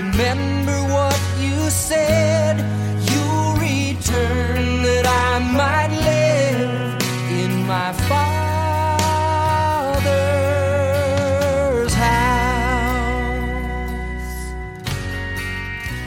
Remember what you said. You'll return that I might live in my Father's house.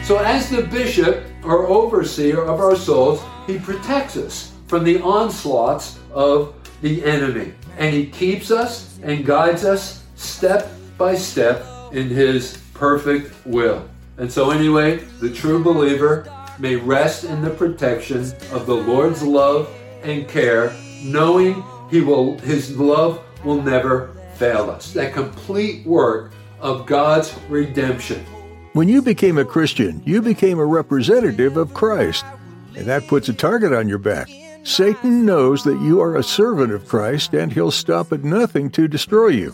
So, as the bishop or overseer of our souls, he protects us from the onslaughts of the enemy. And he keeps us and guides us step by step in his perfect will. And so, anyway, the true believer may rest in the protection of the Lord's love and care, knowing he will, his love will never fail us. That complete work of God's redemption. When you became a Christian, you became a representative of Christ, and that puts a target on your back. Satan knows that you are a servant of Christ, and he'll stop at nothing to destroy you.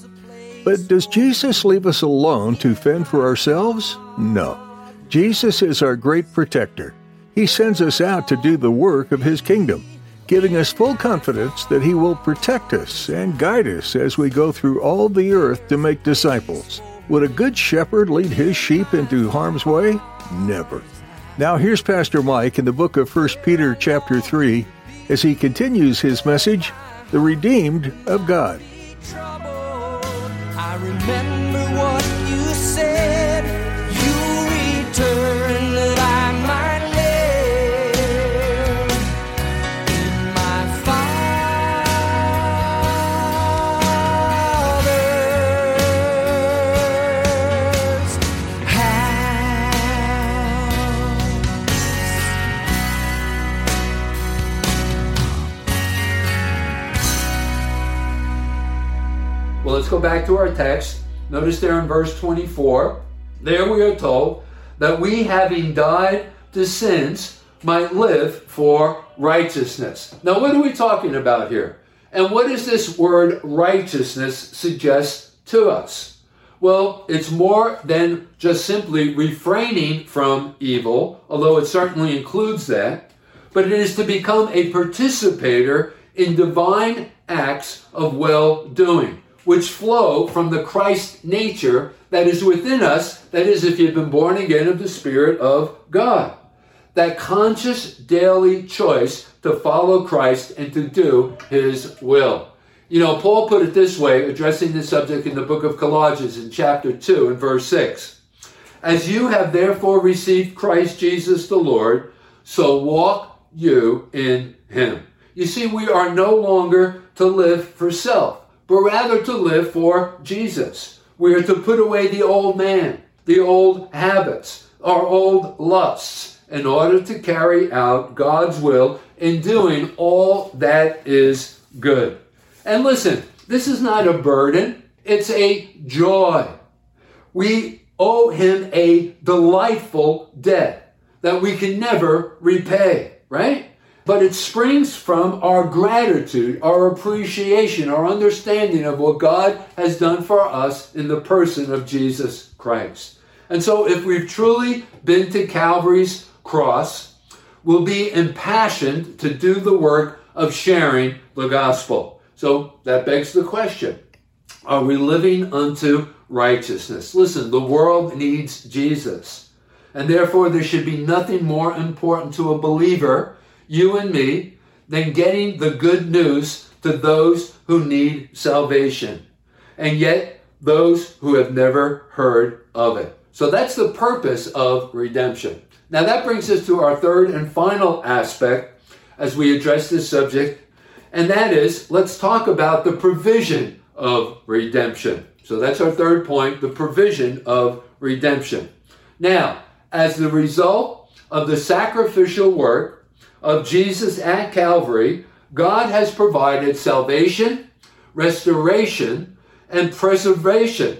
But does Jesus leave us alone to fend for ourselves? No. Jesus is our great protector. He sends us out to do the work of His kingdom, giving us full confidence that He will protect us and guide us as we go through all the earth to make disciples. Would a good shepherd lead his sheep into harm's way? Never. Now here's Pastor Mike in the book of 1 Peter chapter 3 as he continues his message, The Redeemed of God. Remember Well, let's go back to our text. Notice there in verse 24, there we are told that we, having died to sins, might live for righteousness. Now, what are we talking about here? And what does this word righteousness suggest to us? Well, it's more than just simply refraining from evil, although it certainly includes that, but it is to become a participator in divine acts of well doing, which flow from the Christ nature that is within us, that is, if you've been born again of the Spirit of God. That conscious daily choice to follow Christ and to do His will. You know, Paul put it this way, addressing the subject in the book of Colossians in chapter 2 and verse 6. As you have therefore received Christ Jesus the Lord, so walk you in him. You see, we are no longer to live for self, but rather to live for Jesus. We are to put away the old man, the old habits, our old lusts, in order to carry out God's will in doing all that is good. And listen, this is not a burden, it's a joy. We owe him a delightful debt that we can never repay, right? But it springs from our gratitude, our appreciation, our understanding of what God has done for us in the person of Jesus Christ. And so, if we've truly been to Calvary's cross, we'll be impassioned to do the work of sharing the gospel. So, that begs the question Are we living unto righteousness? Listen, the world needs Jesus. And therefore, there should be nothing more important to a believer, you and me, than getting the good news to those who need salvation. And yet, those who have never heard of it. So that's the purpose of redemption. Now, that brings us to our third and final aspect as we address this subject, and that is let's talk about the provision of redemption. So that's our third point the provision of redemption. Now, as the result of the sacrificial work of Jesus at Calvary, God has provided salvation, restoration, and preservation,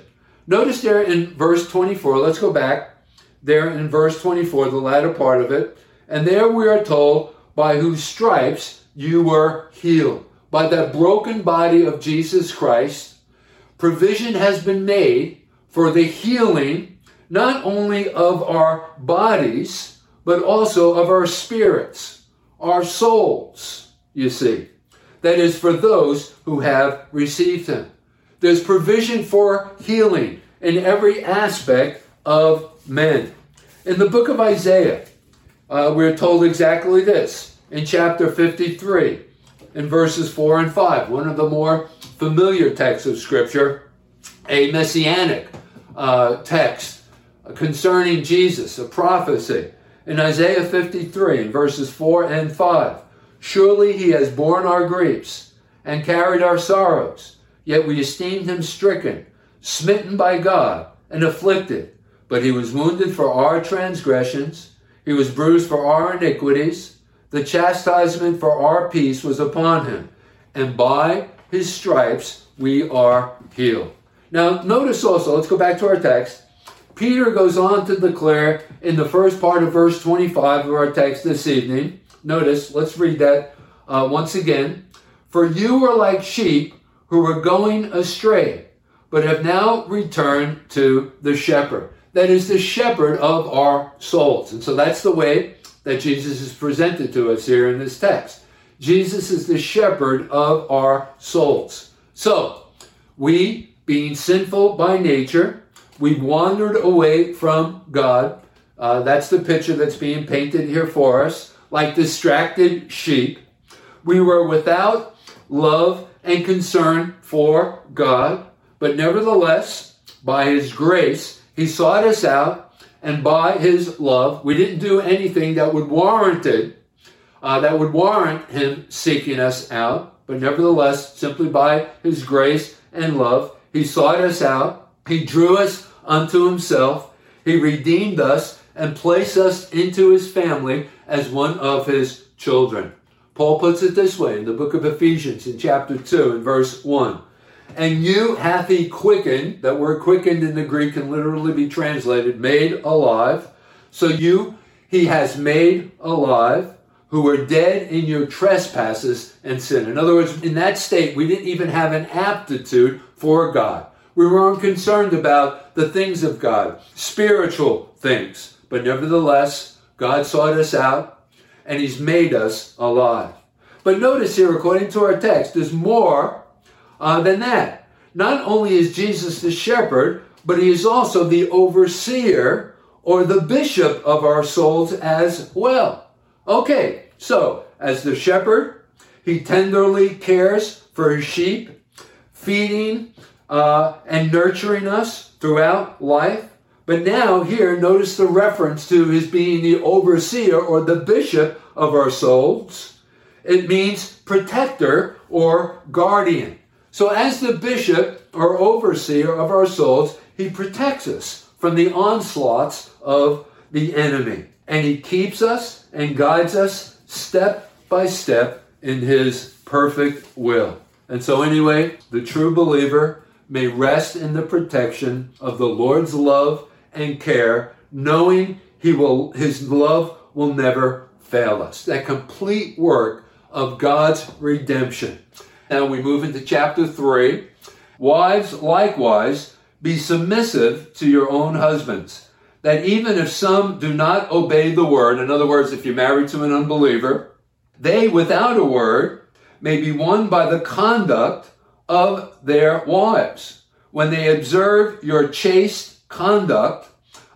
Notice there in verse 24, let's go back there in verse 24, the latter part of it. And there we are told, by whose stripes you were healed. By that broken body of Jesus Christ, provision has been made for the healing not only of our bodies, but also of our spirits, our souls, you see. That is for those who have received Him. There's provision for healing in every aspect of men. In the book of Isaiah, uh, we're told exactly this in chapter 53, in verses 4 and 5, one of the more familiar texts of Scripture, a messianic uh, text concerning Jesus, a prophecy. In Isaiah 53, in verses 4 and 5, surely he has borne our griefs and carried our sorrows, yet we esteemed him stricken, smitten by God, and afflicted. But he was wounded for our transgressions, he was bruised for our iniquities. The chastisement for our peace was upon him, and by his stripes we are healed. Now, notice also, let's go back to our text. Peter goes on to declare in the first part of verse 25 of our text this evening. Notice, let's read that uh, once again. For you were like sheep who were going astray, but have now returned to the shepherd. That is the shepherd of our souls. And so that's the way that Jesus is presented to us here in this text. Jesus is the shepherd of our souls. So, we, being sinful by nature, we've wandered away from God. Uh, that's the picture that's being painted here for us, like distracted sheep. We were without love and concern for God, but nevertheless, by His grace, He sought us out and by his love, we didn't do anything that would warrant it, uh, that would warrant him seeking us out. But nevertheless, simply by his grace and love, he sought us out. He drew us unto himself. He redeemed us and placed us into his family as one of his children. Paul puts it this way in the book of Ephesians in chapter 2 and verse 1 and you hath he quickened. That word quickened in the Greek can literally be translated made alive. So you he has made alive who were dead in your trespasses and sin. In other words, in that state, we didn't even have an aptitude for God. We weren't concerned about the things of God, spiritual things. But nevertheless, God sought us out and He's made us alive. But notice here, according to our text, there's more uh, than that. Not only is Jesus the shepherd, but he is also the overseer or the bishop of our souls as well. Okay, so as the shepherd, he tenderly cares for his sheep, feeding uh, and nurturing us throughout life. But now, here, notice the reference to his being the overseer or the bishop of our souls. It means protector or guardian. So, as the bishop or overseer of our souls, he protects us from the onslaughts of the enemy. And he keeps us and guides us step by step in his perfect will. And so, anyway, the true believer may rest in the protection of the Lord's love and care, knowing he will, his love will never fail us. That complete work of God's redemption. Now we move into chapter 3. Wives, likewise, be submissive to your own husbands, that even if some do not obey the word, in other words, if you're married to an unbeliever, they without a word may be won by the conduct of their wives, when they observe your chaste conduct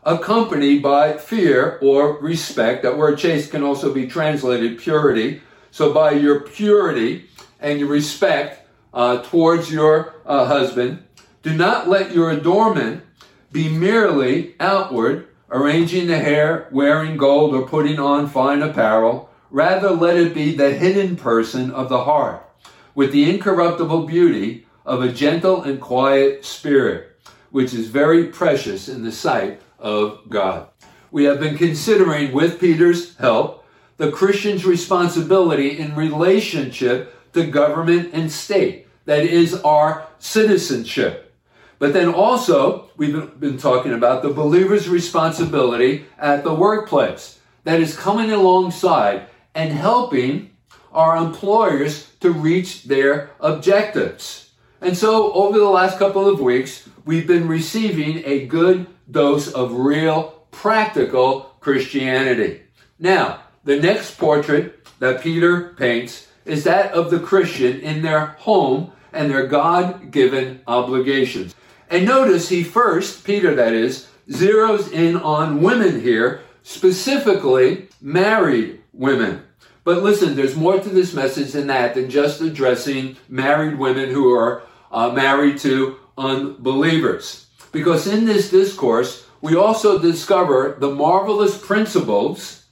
accompanied by fear or respect. That word chaste can also be translated purity. So by your purity, and your respect uh, towards your uh, husband. Do not let your adornment be merely outward, arranging the hair, wearing gold, or putting on fine apparel. Rather, let it be the hidden person of the heart, with the incorruptible beauty of a gentle and quiet spirit, which is very precious in the sight of God. We have been considering, with Peter's help, the Christian's responsibility in relationship to government and state. That is our citizenship. But then also, we've been talking about the believer's responsibility at the workplace that is coming alongside and helping our employers to reach their objectives. And so, over the last couple of weeks, we've been receiving a good dose of real, practical Christianity. Now, the next portrait that Peter paints is that of the Christian in their home and their God given obligations. And notice he first, Peter that is, zeroes in on women here, specifically married women. But listen, there's more to this message than that, than just addressing married women who are uh, married to unbelievers. Because in this discourse, we also discover the marvelous principles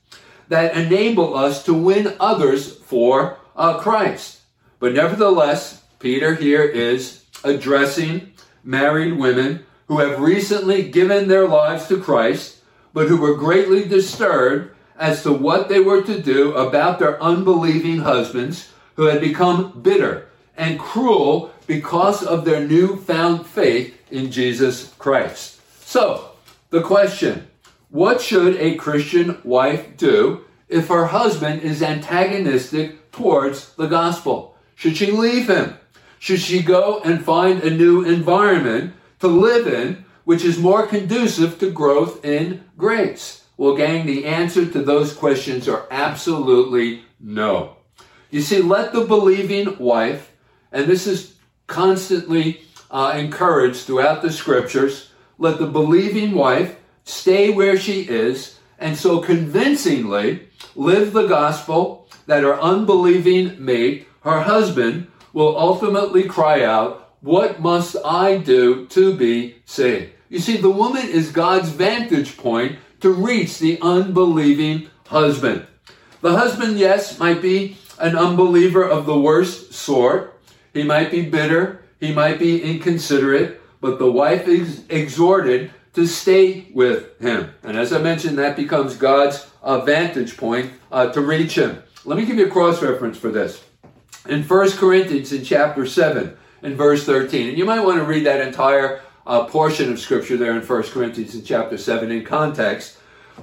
that enable us to win others for uh, Christ. But nevertheless, Peter here is addressing married women who have recently given their lives to Christ, but who were greatly disturbed as to what they were to do about their unbelieving husbands who had become bitter and cruel because of their newfound faith in Jesus Christ. So, the question what should a Christian wife do if her husband is antagonistic towards the gospel? Should she leave him? Should she go and find a new environment to live in, which is more conducive to growth in grace? Well, gang, the answer to those questions are absolutely no. You see, let the believing wife, and this is constantly uh, encouraged throughout the scriptures, let the believing wife stay where she is and so convincingly live the gospel that her unbelieving mate, her husband, will ultimately cry out, What must I do to be saved? You see, the woman is God's vantage point to reach the unbelieving husband. The husband, yes, might be an unbeliever of the worst sort. He might be bitter. He might be inconsiderate. But the wife is exhorted to stay with him. And as I mentioned, that becomes God's uh, vantage point uh, to reach him. Let me give you a cross reference for this. In 1 Corinthians, in chapter 7, in verse 13, and you might want to read that entire uh, portion of scripture there in 1 Corinthians, in chapter 7, in context.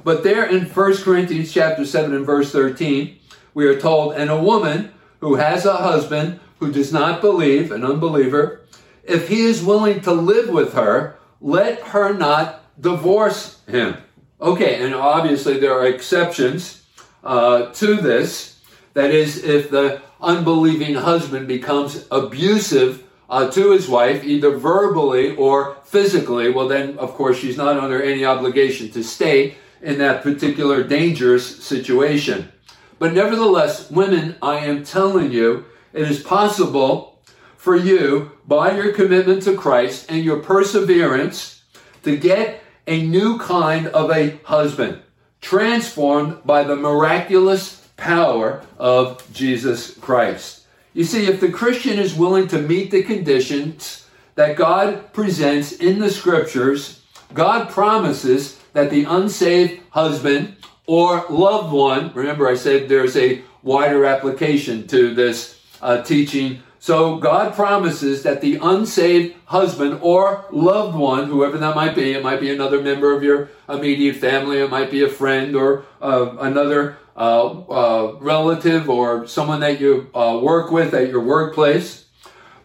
But there in 1 Corinthians, chapter 7, and verse 13, we are told, and a woman who has a husband who does not believe, an unbeliever, if he is willing to live with her, let her not divorce him. Okay, and obviously there are exceptions uh, to this. That is, if the unbelieving husband becomes abusive uh, to his wife, either verbally or physically, well, then, of course, she's not under any obligation to stay in that particular dangerous situation. But nevertheless, women, I am telling you, it is possible for you, by your commitment to Christ and your perseverance, to get a new kind of a husband, transformed by the miraculous power of Jesus Christ. You see, if the Christian is willing to meet the conditions that God presents in the scriptures, God promises that the unsaved husband or loved one, remember I said there's a wider application to this uh, teaching. So God promises that the unsaved husband or loved one, whoever that might be, it might be another member of your immediate family, it might be a friend or uh, another uh, uh, relative or someone that you uh, work with at your workplace,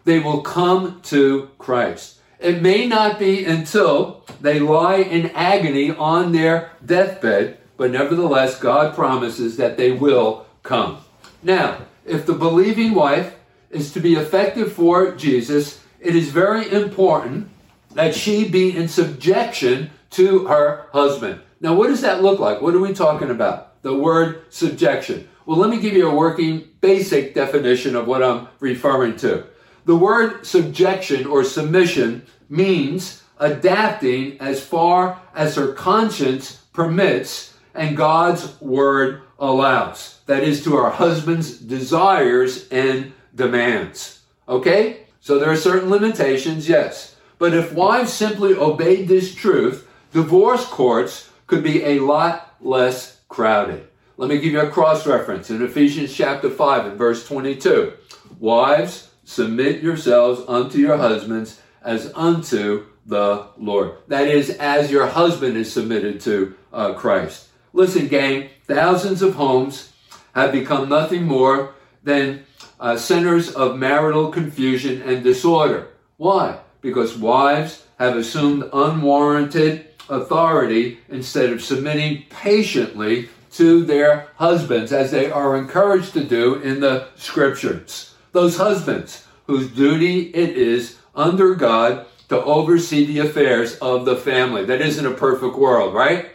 they will come to Christ. It may not be until they lie in agony on their deathbed, but nevertheless, God promises that they will come. Now, if the believing wife is to be effective for Jesus, it is very important that she be in subjection to her husband. Now, what does that look like? What are we talking about? The word subjection. Well, let me give you a working basic definition of what I'm referring to. The word subjection or submission means adapting as far as her conscience permits and God's word allows. That is to our husband's desires and demands. Okay? So there are certain limitations, yes. But if wives simply obeyed this truth, divorce courts could be a lot less crowded. Let me give you a cross reference in Ephesians chapter 5 and verse 22. Wives, submit yourselves unto your husbands as unto the Lord. That is, as your husband is submitted to uh, Christ. Listen, gang, thousands of homes have become nothing more than uh, centers of marital confusion and disorder. Why? Because wives have assumed unwarranted authority instead of submitting patiently to their husbands as they are encouraged to do in the scriptures. Those husbands whose duty it is under God to oversee the affairs of the family. That isn't a perfect world, right?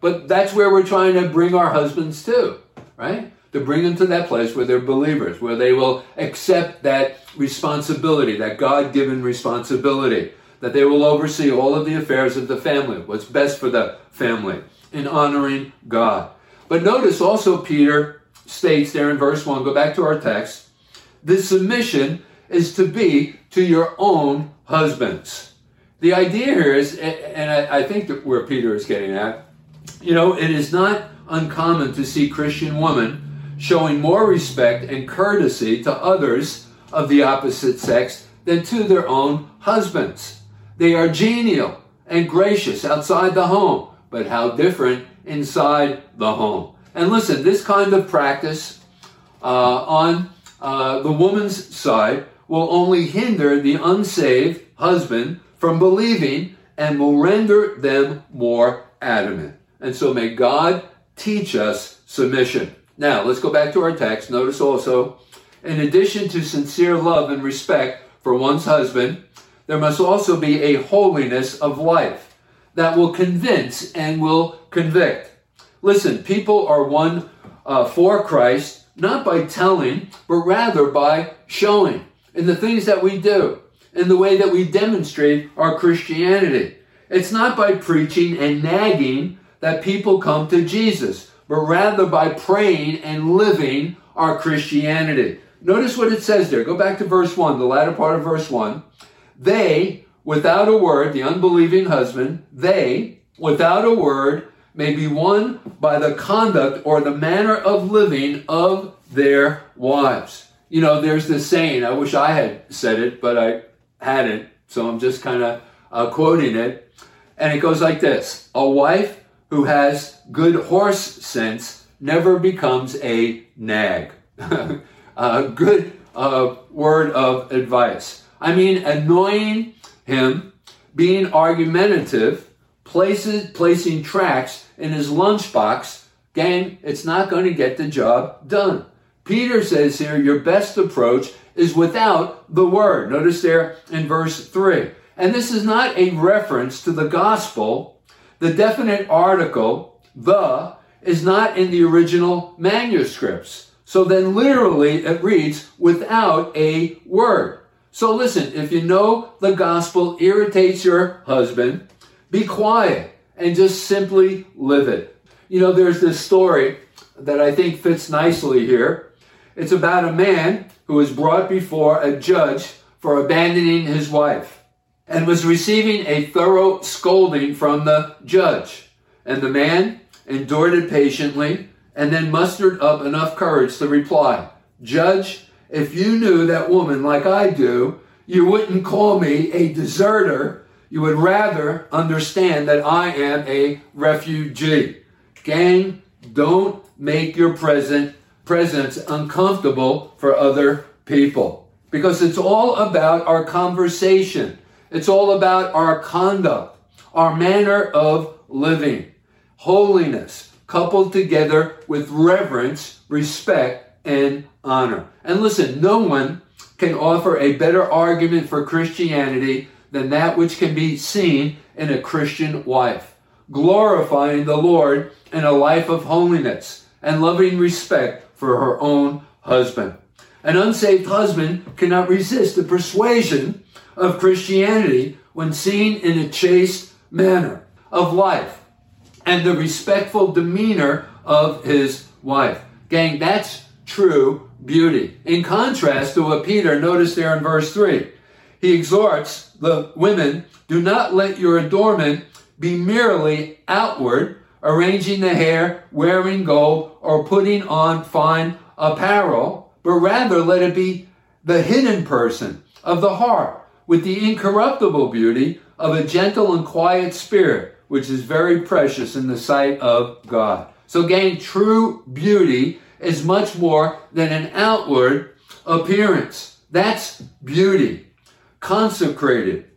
But that's where we're trying to bring our husbands to, right? To bring them to that place where they're believers, where they will accept that responsibility, that God given responsibility, that they will oversee all of the affairs of the family, what's best for the family, in honoring God. But notice also, Peter states there in verse 1, go back to our text, this submission is to be to your own husbands. The idea here is, and I think that where Peter is getting at, you know, it is not uncommon to see Christian women showing more respect and courtesy to others of the opposite sex than to their own husbands. They are genial and gracious outside the home, but how different inside the home. And listen, this kind of practice uh, on uh, the woman's side will only hinder the unsaved husband from believing and will render them more adamant. And so may God teach us submission. Now, let's go back to our text. Notice also, in addition to sincere love and respect for one's husband, there must also be a holiness of life that will convince and will convict. Listen, people are won uh, for Christ not by telling, but rather by showing in the things that we do, in the way that we demonstrate our Christianity. It's not by preaching and nagging that people come to Jesus, but rather by praying and living our Christianity. Notice what it says there. Go back to verse 1, the latter part of verse 1. They, without a word, the unbelieving husband, they, without a word, may be won by the conduct or the manner of living of their wives. You know, there's this saying, I wish I had said it, but I hadn't, so I'm just kind of uh, quoting it. And it goes like this A wife who has good horse sense never becomes a nag. a good uh, word of advice. I mean, annoying him, being argumentative, places, placing tracks in his lunchbox, gang, it's not going to get the job done. Peter says here, your best approach is without the word. Notice there in verse 3. And this is not a reference to the gospel. The definite article, the, is not in the original manuscripts. So then literally it reads without a word. So listen, if you know the gospel irritates your husband, be quiet and just simply live it. You know, there's this story that I think fits nicely here. It's about a man who was brought before a judge for abandoning his wife and was receiving a thorough scolding from the judge. And the man endured it patiently and then mustered up enough courage to reply, Judge, if you knew that woman like I do, you wouldn't call me a deserter you would rather understand that I am a refugee. Gang, don't make your present presence uncomfortable for other people because it's all about our conversation. It's all about our conduct, our manner of living, holiness coupled together with reverence, respect, and honor. And listen, no one can offer a better argument for Christianity than that which can be seen in a Christian wife, glorifying the Lord in a life of holiness and loving respect for her own husband. An unsaved husband cannot resist the persuasion of Christianity when seen in a chaste manner of life and the respectful demeanor of his wife. Gang, that's true beauty. In contrast to what Peter noticed there in verse 3, he exhorts the women, do not let your adornment be merely outward, arranging the hair, wearing gold, or putting on fine apparel, but rather let it be the hidden person of the heart, with the incorruptible beauty of a gentle and quiet spirit, which is very precious in the sight of God. So, gain true beauty is much more than an outward appearance. That's beauty. Consecrated,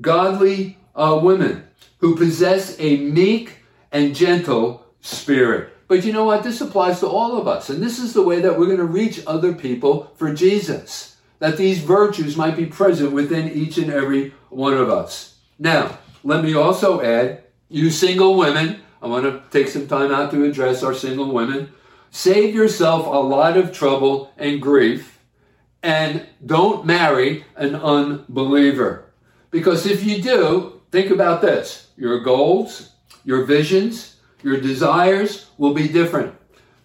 godly uh, women who possess a meek and gentle spirit. But you know what? This applies to all of us. And this is the way that we're going to reach other people for Jesus. That these virtues might be present within each and every one of us. Now, let me also add, you single women, I want to take some time out to address our single women. Save yourself a lot of trouble and grief and don't marry an unbeliever. Because if you do, think about this your goals, your visions, your desires will be different.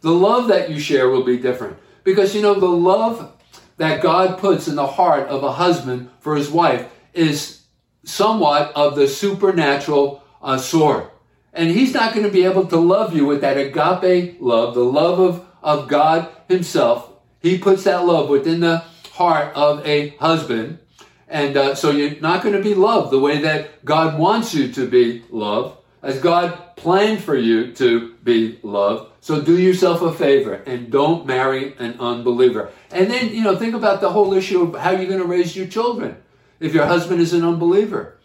The love that you share will be different. Because you know, the love that God puts in the heart of a husband for his wife is somewhat of the supernatural uh, sort. And he's not going to be able to love you with that agape love, the love of, of God himself. He puts that love within the heart of a husband. And uh, so you're not going to be loved the way that God wants you to be loved, as God planned for you to be loved. So do yourself a favor and don't marry an unbeliever. And then, you know, think about the whole issue of how you're going to raise your children. If your husband is an unbeliever,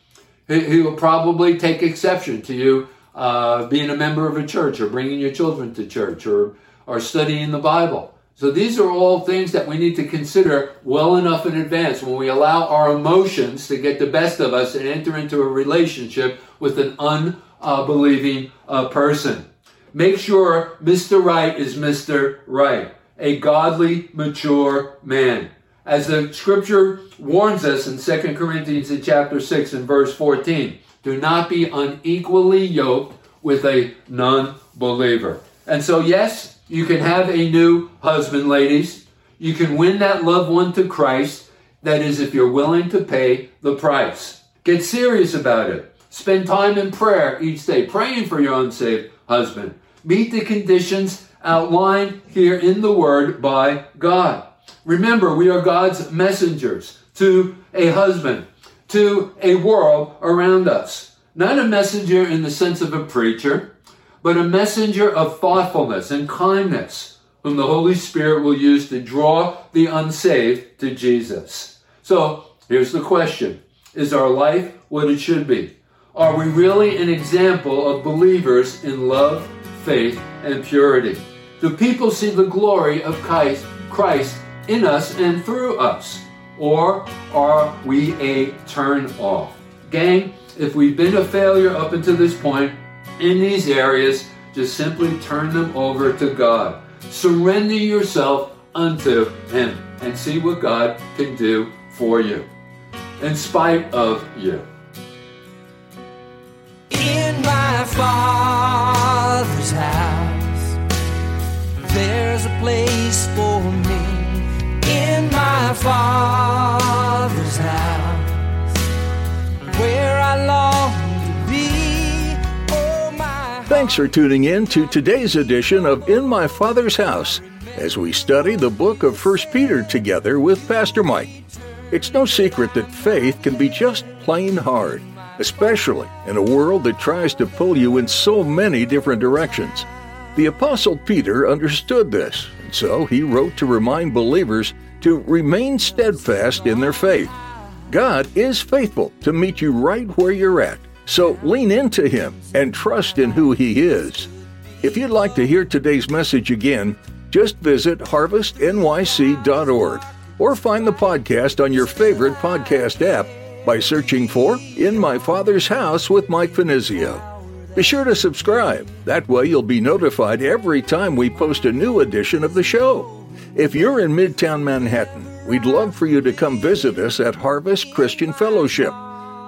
he, he will probably take exception to you uh, being a member of a church or bringing your children to church or, or studying the Bible. So these are all things that we need to consider well enough in advance when we allow our emotions to get the best of us and enter into a relationship with an unbelieving uh, person. Make sure Mr. Right is Mr. Right, a godly, mature man. As the scripture warns us in 2 Corinthians in chapter 6 and verse 14, do not be unequally yoked with a non believer. And so, yes, you can have a new husband, ladies. You can win that loved one to Christ. That is, if you're willing to pay the price. Get serious about it. Spend time in prayer each day, praying for your unsaved husband. Meet the conditions outlined here in the Word by God. Remember, we are God's messengers to a husband to a world around us. Not a messenger in the sense of a preacher, but a messenger of thoughtfulness and kindness, whom the Holy Spirit will use to draw the unsaved to Jesus. So here's the question Is our life what it should be? Are we really an example of believers in love, faith, and purity? Do people see the glory of Christ in us and through us? or are we a turn off? Gang, if we've been a failure up until this point in these areas, just simply turn them over to God. Surrender yourself unto Him and see what God can do for you in spite of you. In my Father's house, there's a place for me. My Father's house, where I long to be. Oh, my Thanks for tuning in to today's edition of In My Father's House as we study the book of 1 Peter together with Pastor Mike. It's no secret that faith can be just plain hard, especially in a world that tries to pull you in so many different directions. The Apostle Peter understood this, and so he wrote to remind believers to remain steadfast in their faith. God is faithful to meet you right where you're at, so lean into Him and trust in who He is. If you'd like to hear today's message again, just visit harvestnyc.org or find the podcast on your favorite podcast app by searching for In My Father's House with Mike Finizio. Be sure to subscribe. That way you'll be notified every time we post a new edition of the show. If you're in Midtown Manhattan, we'd love for you to come visit us at Harvest Christian Fellowship.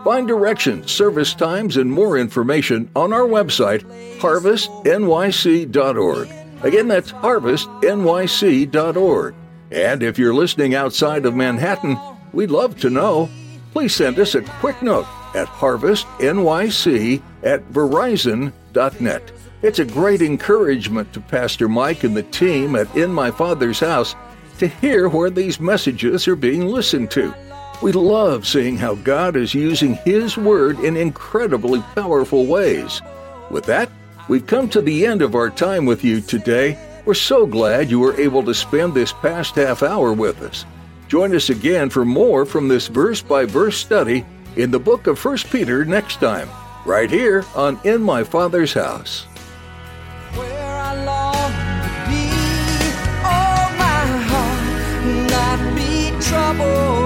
Find directions, service times, and more information on our website, harvestnyc.org. Again, that's harvestnyc.org. And if you're listening outside of Manhattan, we'd love to know. Please send us a quick note at harvestnyc at verizon.net. It's a great encouragement to Pastor Mike and the team at In My Father's House to hear where these messages are being listened to. We love seeing how God is using His Word in incredibly powerful ways. With that, we've come to the end of our time with you today. We're so glad you were able to spend this past half hour with us. Join us again for more from this verse by verse study in the book of 1 Peter next time, right here on In My Father's House. To